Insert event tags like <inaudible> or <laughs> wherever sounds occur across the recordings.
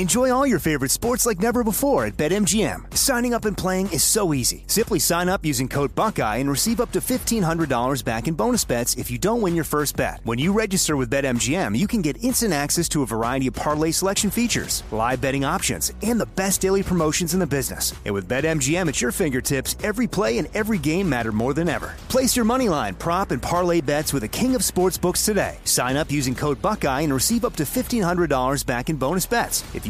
Enjoy all your favorite sports like never before at BetMGM. Signing up and playing is so easy. Simply sign up using code Buckeye and receive up to $1,500 back in bonus bets if you don't win your first bet. When you register with BetMGM, you can get instant access to a variety of parlay selection features, live betting options, and the best daily promotions in the business. And with BetMGM at your fingertips, every play and every game matter more than ever. Place your moneyline, prop, and parlay bets with the king of sportsbooks today. Sign up using code Buckeye and receive up to $1,500 back in bonus bets if you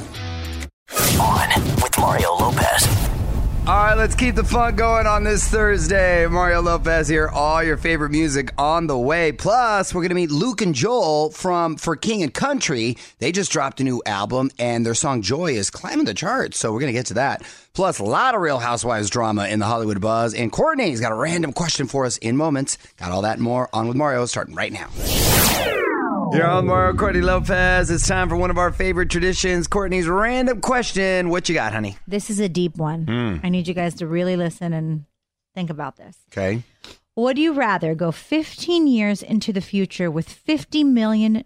Mario Lopez. All right, let's keep the fun going on this Thursday. Mario Lopez here. All your favorite music on the way. Plus, we're going to meet Luke and Joel from For King and Country. They just dropped a new album, and their song Joy is climbing the charts. So we're going to get to that. Plus, a lot of Real Housewives drama in the Hollywood buzz. And Courtney's got a random question for us in moments. Got all that and more on with Mario starting right now. You're on Mario Courtney Lopez. It's time for one of our favorite traditions, Courtney's random question. What you got, honey? This is a deep one. Mm. I need you guys to really listen and think about this. Okay. Would you rather go 15 years into the future with $50 million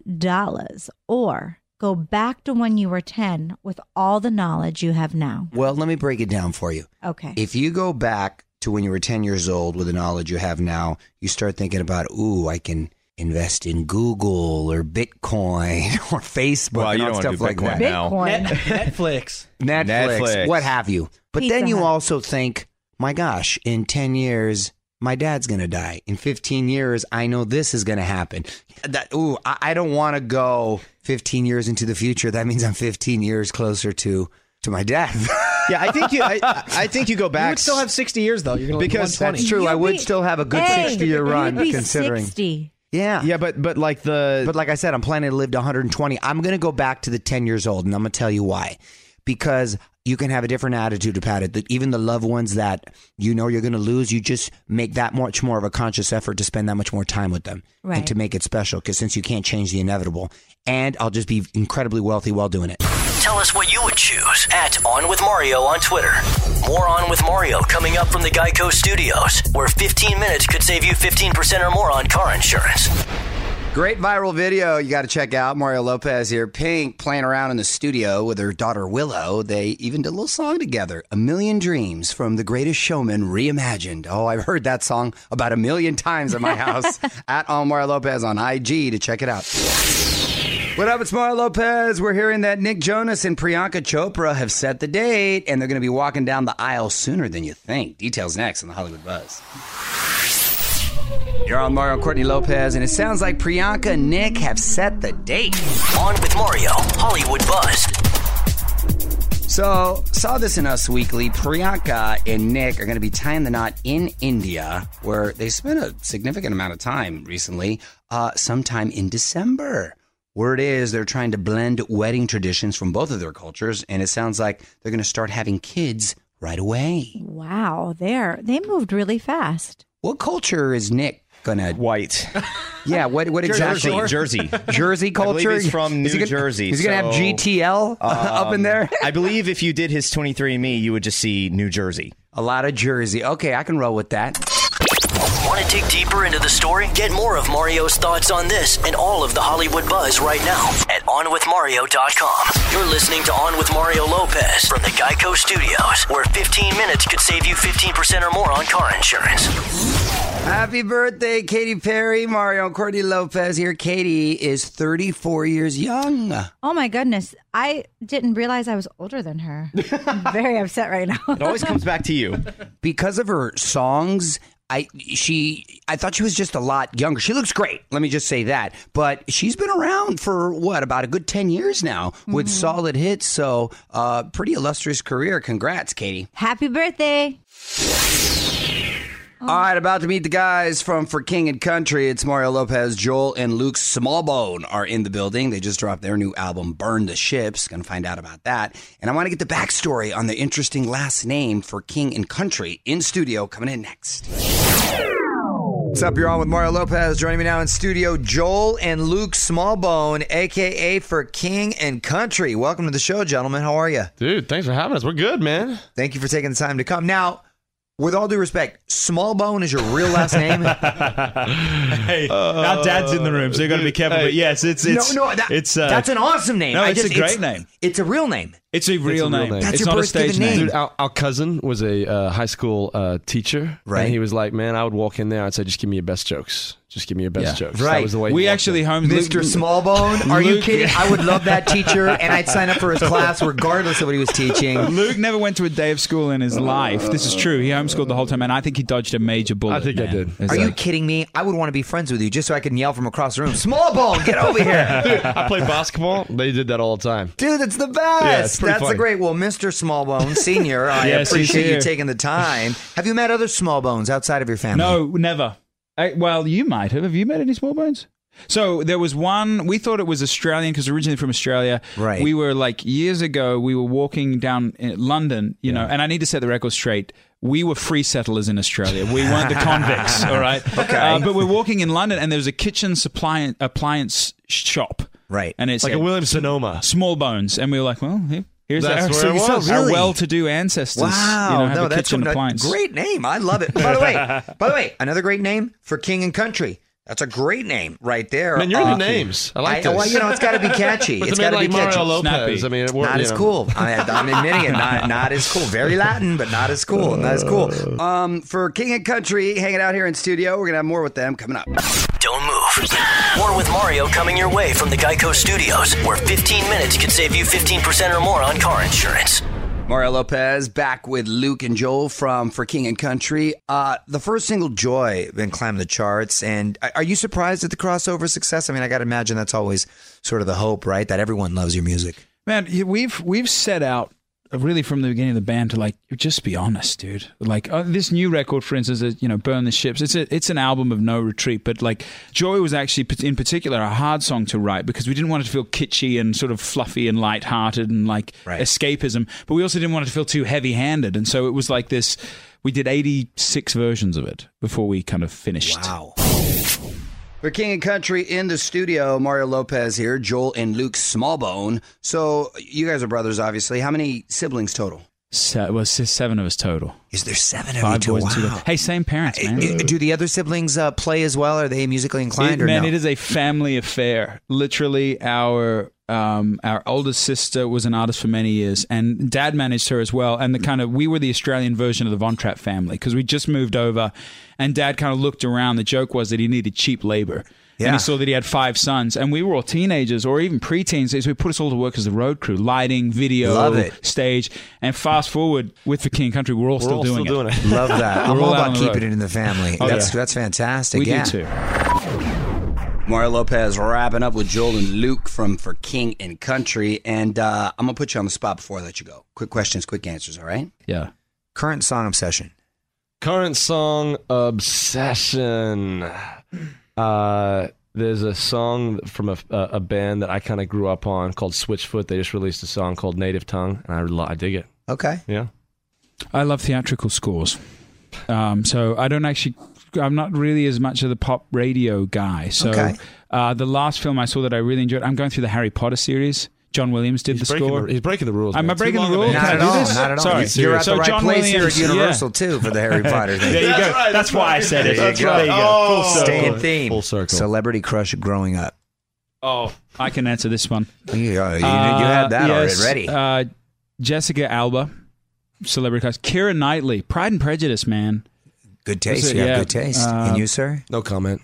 or go back to when you were 10 with all the knowledge you have now? Well, let me break it down for you. Okay. If you go back to when you were 10 years old with the knowledge you have now, you start thinking about, ooh, I can invest in Google or Bitcoin <laughs> or Facebook Well, and you all don't stuff do like Bitcoin that. now. Bitcoin. Netflix. <laughs> Netflix, Netflix. what have you. But Pizza then you Hut. also think, my gosh, in 10 years, my dad's going to die. In 15 years, I know this is going to happen. That ooh, I, I don't want to go 15 years into the future. That means I'm 15 years closer to to my death. <laughs> Yeah, I think you. I, I think you go back. You would still have 60 years though. You're going to Because live to 120. That's true. I You'd would be- still have a good Hey, 60 year run you'd be considering. 60. Yeah. Yeah, but but like the But like I said, I'm planning to live to 120. I'm going to go back to the 10 years old, and I'm going to tell you why. Because you can have a different attitude about it. That even the loved ones that you know you're going to lose, you just make that much more of a conscious effort to spend that much more time with them and Right. to make it special. Because since you can't change the inevitable, and I'll just be incredibly wealthy while doing it. Tell us what you would choose at On With Mario on Twitter. More On With Mario coming up from the Geico Studios, where 15 minutes could save you 15% or more on car insurance. Great viral video you got to check out. Mario Lopez here. Pink playing around in the studio with her daughter Willow. They even did a little song together, A Million Dreams from The Greatest Showman Reimagined. Oh, I've heard that song about a million times at my <laughs> house at on Mario Lopez on IG to check it out. What up, it's Mario Lopez. We're hearing that Nick Jonas and Priyanka Chopra have set the date, and they're going to be walking down the aisle sooner than you think. Details next on the Hollywood Buzz. You're on Mario Courtney Lopez, and it sounds like Priyanka and Nick have set the date. On with Mario, Hollywood Buzz. So, saw this in Us Weekly. Priyanka and Nick are going to be tying the knot in India, where they spent a significant amount of time recently, uh, sometime in December. Word is they're trying to blend wedding traditions from both of their cultures, and it sounds like they're going to start having kids right away. Wow, there. They moved really fast. What culture is Nick gonna? White. <laughs> Yeah, what what exactly? Jersey. Jersey. Jersey culture. he's from Is he New gonna- Jersey, Is he gonna have so, GTL <laughs> up in um, there? I believe if you did his 23andMe, you would just see New Jersey. A lot of Jersey. Okay, I can roll with that. Want to dig deeper into the story? Get more of Mario's thoughts on this and all of the Hollywood buzz right now at OnWithMario.com. You're listening to On with Mario Lopez from the Geico Studios, where 15 minutes could save you 15% or more on car insurance. Happy birthday, Katy Perry, Mario, and Courtney Lopez here. Katy is 34 years young. Oh my goodness. I didn't realize I was older than her. <laughs> I'm very upset right now. It always comes back to you. because of her songs I she I thought she was just a lot younger. She looks great. Let me just say that. But she's been around for what about a good ten years now with solid hits. So uh, pretty illustrious career. Congrats, Katy. Happy birthday. All right, about to meet the guys from For King and Country. It's Mario Lopez, Joel, and Luke Smallbone are in the building. They just dropped their new album, Burn the Ships. Gonna find out about that. And I want to get the backstory on the interesting last name for King and Country in studio coming in next. What's up? You're on with Mario Lopez. Joining me now in studio, Joel and Luke Smallbone, aka For King and Country. Welcome to the show, gentlemen. How are you? Dude, thanks for having us. We're good, man. Thank you for taking the time to come. Now, with all due respect, Smallbone is your real last name? <laughs> Hey, our dad's in the room, so you got to be careful. But yes, it's it's no, no, that- it's uh, that's an awesome name. No, I it's just- a great name. It's a real name. It's a real, real name. name. That's it's your not a stage name. name. Dude, our, our cousin was a uh, high school uh, teacher. Right. And he was like, man, I would walk in there. I'd say, just give me your best jokes. Just give me your best Yeah. jokes. Right. That was the way We actually in. home Mr. Smallbone? Are you kidding? I would love that teacher, and I'd sign up for his <laughs> class regardless of what he was teaching. Luke never went to a day of school in his life. This is true. He homeschooled the whole time, and I think he dodged a major bullet. I think I did. It's Are you kidding me? I would want to be friends with you just so I can yell from across the room, Smallbone, get over here. <laughs> I played basketball. They did that all the time. Dude, it's the best. Yeah, it's pretty That's the great. Well, Mr. Smallbone <laughs> Senior, I Yes, appreciate you taking the time. Have you met other Smallbones outside of your family? No, never. I, well, you might have. Have you met any small bones? So there was one. We thought it was Australian because originally from Australia. Right. We were like years ago. We were walking down in London, you know, and I need to set the record straight. We were free settlers in Australia. We weren't the convicts. <laughs> all right. Okay. Uh, but we're walking in London, and there was a kitchen supply appliance shop. Right. And it's Like a Williams Sonoma. small bones, and we were like, well, here- here's That's our, where it was. our Really? well-to-do ancestors. Wow, you know, have no, a that's kitchen a appliance. great name. I love it. By the way, by the way, <laughs> another great name for King and Country. That's a great name right there. Man, you're Uh, into names. I like this. Well, you know, it's got to be catchy. <laughs> it's got man to be like catchy. Mario Lopez. Snappy. I mean, it Not as know. cool. <laughs> I, I'm admitting it. Not, not as cool. Very Latin, but not as cool. Not as cool. Um, for King and Country, hanging out here in studio, we're gonna have more with them coming up. Don't move. More with Mario coming your way from the Geico Studios, where 15 minutes could save you 15% or more on car insurance. Mario Lopez back with Luke and Joel from For King and Country. Uh, the first single, Joy, been climbing the charts. And are you surprised at the crossover success? I mean, I got to imagine that's always sort of the hope, right? That everyone loves your music. Man, we've we've set out really from the beginning of the band to like just be honest, dude. Like uh, this new record, for instance, is, you know, "Burn the Ships." It's a it's an album of no retreat, but like "Joy" was actually in particular a hard song to write because we didn't want it to feel kitschy and sort of fluffy and light-hearted and like Right. escapism, but we also didn't want it to feel too heavy-handed, and so it was like this. We did eighty-six versions of it before we kind of finished. Wow. For King and Country in the studio, Mario Lopez here, Joel and Luke Smallbone. So you guys are brothers, obviously. How many siblings total? Se- well, seven of us total. Is there seven of Five you? boys two Wow. girls. Hey, same parents, man. Uh, Do the other siblings uh, play as well? Are they musically inclined It- or man, no? it is a family affair. Literally, our um, our oldest sister was an artist for many years, and Dad managed her as well. And the kind of we were the Australian version of the Von Trapp family because we just moved over, and Dad kind of looked around. The joke was that he needed cheap labor. Yeah. And he saw that he had five sons, and we were all teenagers or even preteens. So he put us all to work as the road crew, lighting, video, Love it. stage. And fast forward with the King Country, we're all We're still all doing still it. doing it. <laughs> Love that. I'm We're all all about keeping road. it in the family. Oh, that's yeah. that's fantastic. We yeah. do too. Mario Lopez wrapping up with Joel and Luke from For King and Country. And uh, I'm going to put you on the spot before I let you go. Quick questions, quick answers, all right? Yeah. Current song obsession. Current song obsession. Uh, there's a song from a, a, a band that I kind of grew up on called Switchfoot. They just released a song called Native Tongue, and I, lo- I dig it. Okay. Yeah. I love theatrical scores. Um, so I don't actually I'm not really as much of the pop radio guy. So Okay. uh, the last film I saw that I really enjoyed, I'm going through the Harry Potter series. John Williams did He's the score. the, he's breaking the rules. Am. I breaking the rules? an I Not do at all. this? Not at all. Sorry. You're at So the right John place here at Williams, yeah. Universal too for the Harry <laughs> Potter thing. There you go. That's right, That's, that's why I said it. There you go. There you go. Oh, Full circle. Stay in theme. Full circle. Celebrity crush growing up. Oh, I can answer this one. Yeah, you, you Uh, had that yes, already. Uh, Jessica Alba, celebrity crush. Keira Knightley, Pride and Prejudice, man. good taste. it? You have Yeah. good taste. Uh, and you, sir? No comment.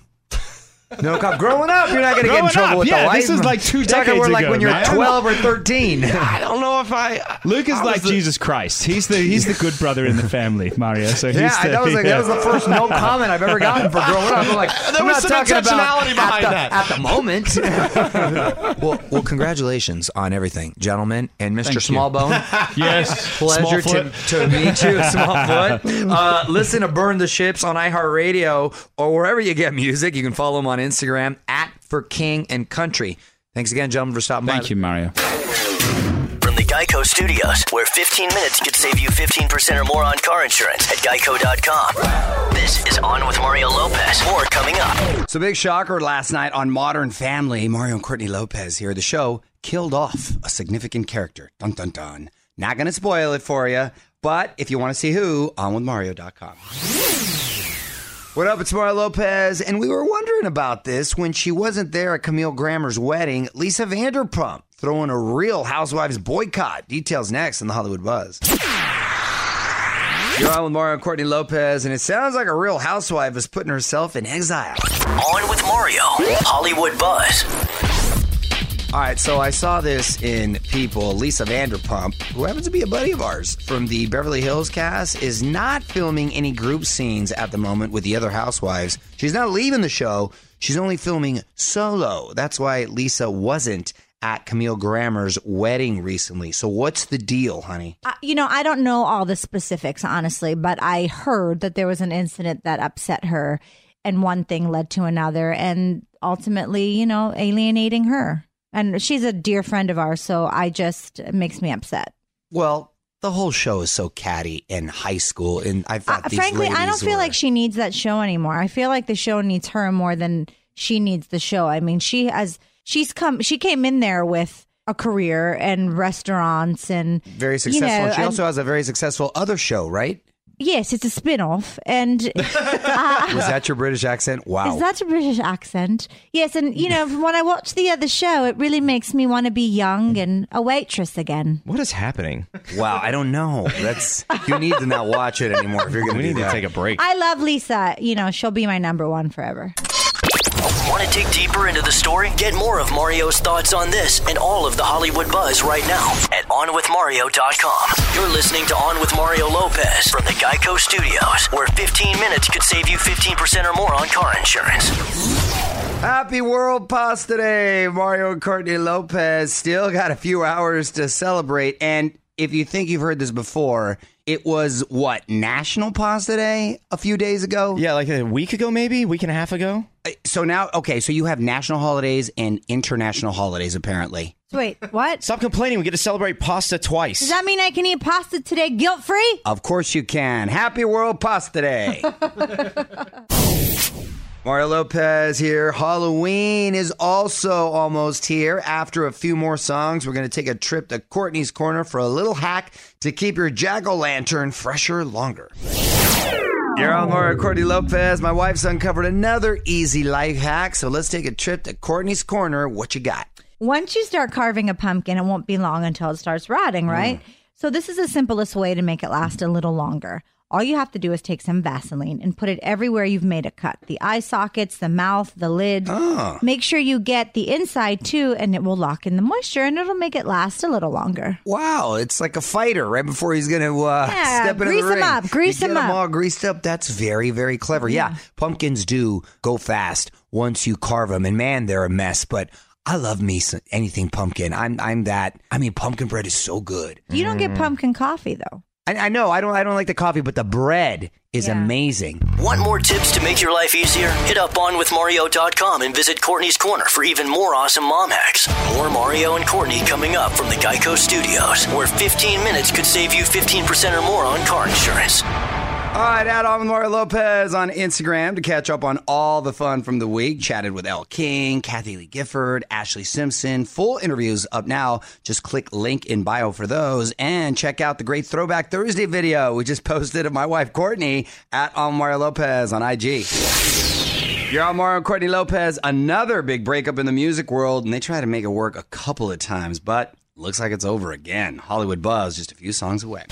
No, cop. Growing up, you're not going to get in Growing trouble up, with yeah, the wife. this is like two You're talking decades about like ago, when you're man. 12 or 13. <laughs> I don't know if I. Luke is I like the- Jesus Christ. He's the he's the good brother in the <laughs> family, Mario. So he's Yeah, the, that was like that was the first no <laughs> comment I've ever gotten for growing up. I'm like, There I'm was not some talking about intentionality behind at the, that. at the moment. well, well, congratulations on everything, gentlemen, and Mr. Thank. Smallbone. yes. Pleasure to, Smallfoot. to meet you, Smallfoot. Uh, listen to Burn the Ships on iHeartRadio or wherever you get music. You can follow him on Instagram at For King and Country. Thanks again, gentlemen, for stopping by. Thank you, Mario. From the Geico Studios, where 15 minutes could save you 15% or more on car insurance at geico.com. This is On with Mario Lopez. More coming up. So, big shocker last night on Modern Family. Mario and Courtney Lopez here. The show killed off a significant character. Dun dun dun. Not going to spoil it for you, but if you want to see who, onwithmario.com. What up? It's Mario Lopez, and we were wondering about this when she wasn't there at Camille Grammer's wedding. Lisa Vanderpump throwing a real Housewives boycott. Details next in the Hollywood Buzz. You're on with Mario and Courtney Lopez, and it sounds like a real housewife is putting herself in exile. On with Mario. Hollywood Buzz. All right, so I saw this in People. Lisa Vanderpump, who happens to be a buddy of ours from the Beverly Hills cast, is not filming any group scenes at the moment with the other housewives. She's not leaving the show. She's only filming solo. That's why Lisa wasn't at Camille Grammer's wedding recently. So what's the deal, honey? Uh, you know, I don't know all the specifics, honestly, but I heard that there was an incident that upset her, and one thing led to another, and ultimately, you know, alienating her. And she's a dear friend of ours, so I just it makes me upset. Well, the whole show is so catty and high school, and I thought Uh, frankly, I don't feel were- like she needs that show anymore. I feel like the show needs her more than she needs the show. I mean, she has she's come she came in there with a career and restaurants and very you successful. know, she also has a very successful other show, right? Yes, it's a spin-off and <laughs> uh, Was that your British accent? Wow. Is that a British accent? Yes, and you know, when I watch the other show, it really makes me want to be young and a waitress again. What is happening? Wow, I don't know. That's you need to not watch it anymore if you're going We to need do to take a break. I love Lisa. You know, she'll be my number one forever. Want to dig deeper into the story? Get more of Mario's thoughts on this and all of the Hollywood buzz right now at OnWithMario.com. You're listening to On with Mario Lopez from the Geico Studios, where 15 minutes could save you 15% or more on car insurance. Happy World Pasta Day, Mario and Courtney Lopez. Still got a few hours to celebrate, and if you think you've heard this before, it was what National Pasta Day a few days ago. Yeah, like a week ago, maybe week and a half ago. Uh, so now, okay, so you have national holidays and international holidays, apparently. So wait, what? Stop complaining. We get to celebrate pasta twice. Does that mean I can eat pasta today guilt free? Of course you can. Happy World Pasta Day. <laughs> Mario Lopez here. Halloween is also almost here. After a few more songs, we're going to take a trip to Courtney's Corner for a little hack to keep your jack o' lantern fresher longer. You're on Mario Courtney Lopez. My wife's uncovered another easy life hack, so let's take a trip to Courtney's Corner. What you got? Once you start carving a pumpkin, it won't be long until it starts rotting, mm. right? So this is the simplest way to make it last a little longer. All you have to do is take some Vaseline and put it everywhere you've made a cut the eye sockets, the mouth, the lid. Make sure you get the inside too, and it will lock in the moisture and it'll make it last a little longer. Wow, it's like a fighter right before he's going to uh, Yeah, step into grease the him up, grease you him get 'em up. all greased up. That's very, very clever. Yeah. pumpkins do go fast once you carve them, and man, they're a mess. But I love me anything pumpkin. I'm, I'm that. I mean, pumpkin bread is so good. You don't Mm. get pumpkin coffee though. I, I know. I don't. I don't like the coffee, but the bread is Yeah. amazing. Want more tips to make your life easier? Hit up OnWithMario.com and visit Courtney's Corner for even more awesome mom hacks. More Mario and Courtney coming up from the Geico Studios, where 15 minutes could save you 15% or more on car insurance. All right, on Mario Lopez on Instagram to catch up on all the fun from the week. Chatted with Elle King, Kathie Lee Gifford, Ashlee Simpson. Full interviews up now. Just click link in bio for those and check out the great Throwback Thursday video we just <laughs> posted of my wife Courtney at Mario Lopez on IG. You're on Mario Courtney Lopez. Another big breakup in the music world, and they tried to make it work a couple of times, but looks like it's over again. Hollywood Buzz just a few songs away.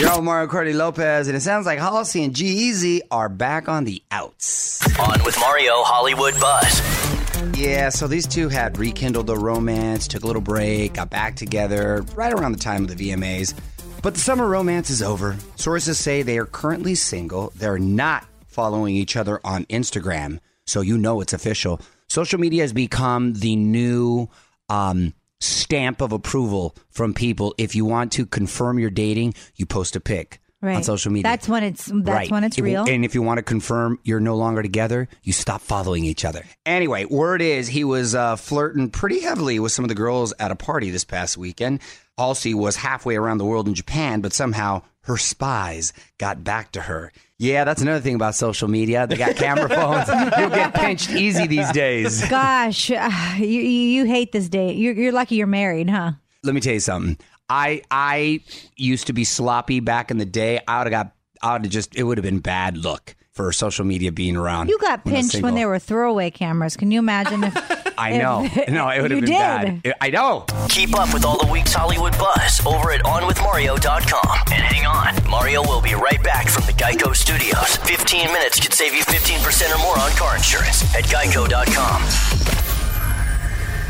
You're on Mario Courtney Lopez, and it sounds like Halsey and G are back on the outs. On with Mario Hollywood Buzz. Yeah, so these two had rekindled their romance, took a little break, got back together right around the time of the VMAs. But the summer romance is over. Sources say they are currently single. They're not following each other on Instagram, so you know it's official. Social media has become the new um, stamp of approval from people. If you want to confirm you're dating, you post a pic Right. on social media. That's when it's that's Right. when it's real. And if you want to confirm you're no longer together, you stop following each other. Anyway, word is he was uh, flirting pretty heavily with some of the girls at a party this past weekend. Halsey was halfway around the world in Japan, but somehow her spies got back to her. Yeah, that's another thing about social media. They got camera phones. <laughs> You'll get pinched easy these days. Gosh, ah, you you hate this day. You're you're lucky you're married, huh? Let me tell you something. I I used to be sloppy back in the day. I would have got. I would have just. It would have been bad look for social media being around. You got when pinched when single. there were throwaway cameras. Can you imagine if I know. <laughs> no, it would have been did. bad. I know. Keep up with all the week's Hollywood buzz over at OnWithMario.com. And hang on, Mario will be right back from the Geico Studios. 15 minutes could save you 15% or more on car insurance at Geico.com.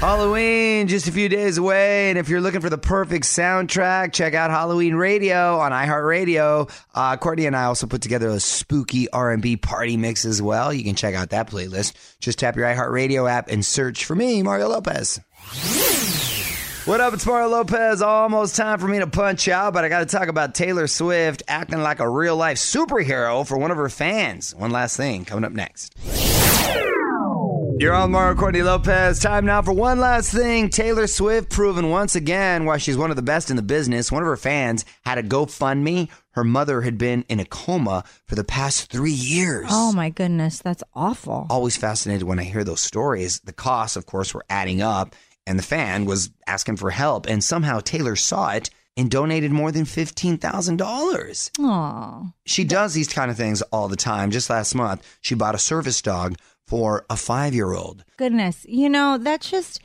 Halloween just a few days away, and if you're looking for the perfect soundtrack, check out Halloween Radio on iHeartRadio. Uh, Courtney and I also put together a spooky R&B party mix as well. You can check out that playlist. Just tap your iHeartRadio app and search for me, Mario Lopez. What up? It's Mario Lopez. Almost time for me to punch out, but I got to talk about Taylor Swift acting like a real life superhero for one of her fans. One last thing coming up next. You're on Mario Courtney Lopez. Time now for one last thing. Taylor Swift proven once again why she's one of the best in the business. One of her fans had a GoFundMe. Her mother had been in a coma for the past three years. Oh my goodness, that's awful. Always fascinated when I hear those stories. The costs, of course, were adding up, and the fan was asking for help. And somehow Taylor saw it and donated more than $15,000. Aw. She does these kind of things all the time. Just last month, she bought a service dog for a five year old. Goodness, you know that's just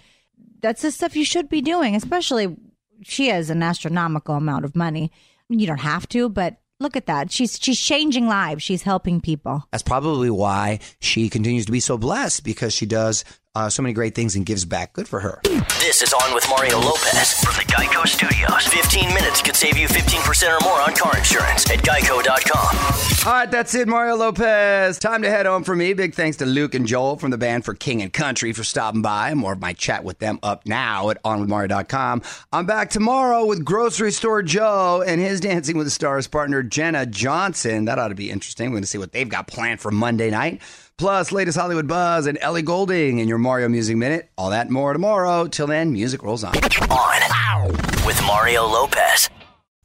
that's the stuff you should be doing. Especially, she has an astronomical amount of money. You don't have to, but look at that. She's she's changing lives. She's helping people. That's probably why she continues to be so blessed because she does uh, so many great things and gives back. Good for her. This is On with Mario Lopez from the Geico Studios. 15 minutes could save you 15% or more on car insurance at Geico.com. All right, that's it, Mario Lopez. Time to head home for me. Big thanks to Luke and Joel from the band for King and Country for stopping by. More of my chat with them up now at onwithmario.com. I'm back tomorrow with Grocery Store Joe and his Dancing with the Stars partner, Jenna Johnson. That ought to be interesting. We're going to see what they've got planned for Monday night. Plus, latest Hollywood buzz and Ellie Goulding in your Mario Music Minute. All that and more tomorrow. Till then, music rolls on. On with Mario Lopez.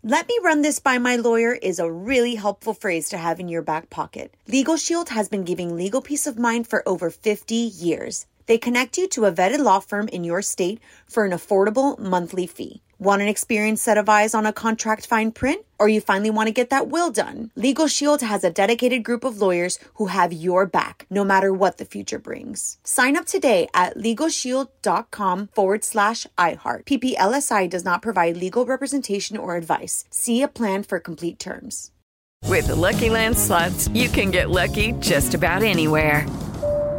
Let me run this by my lawyer is a really helpful phrase to have in your back pocket. Legal Shield has been giving legal peace of mind for over 50 years. They connect you to a vetted law firm in your state for an affordable monthly fee. Want an experienced set of eyes on a contract fine print? Or you finally want to get that will done? Legal Shield has a dedicated group of lawyers who have your back, no matter what the future brings. Sign up today at LegalShield.com forward slash iHeart. PPLSI does not provide legal representation or advice. See a plan for complete terms. With the Lucky Land slots, you can get lucky just about anywhere.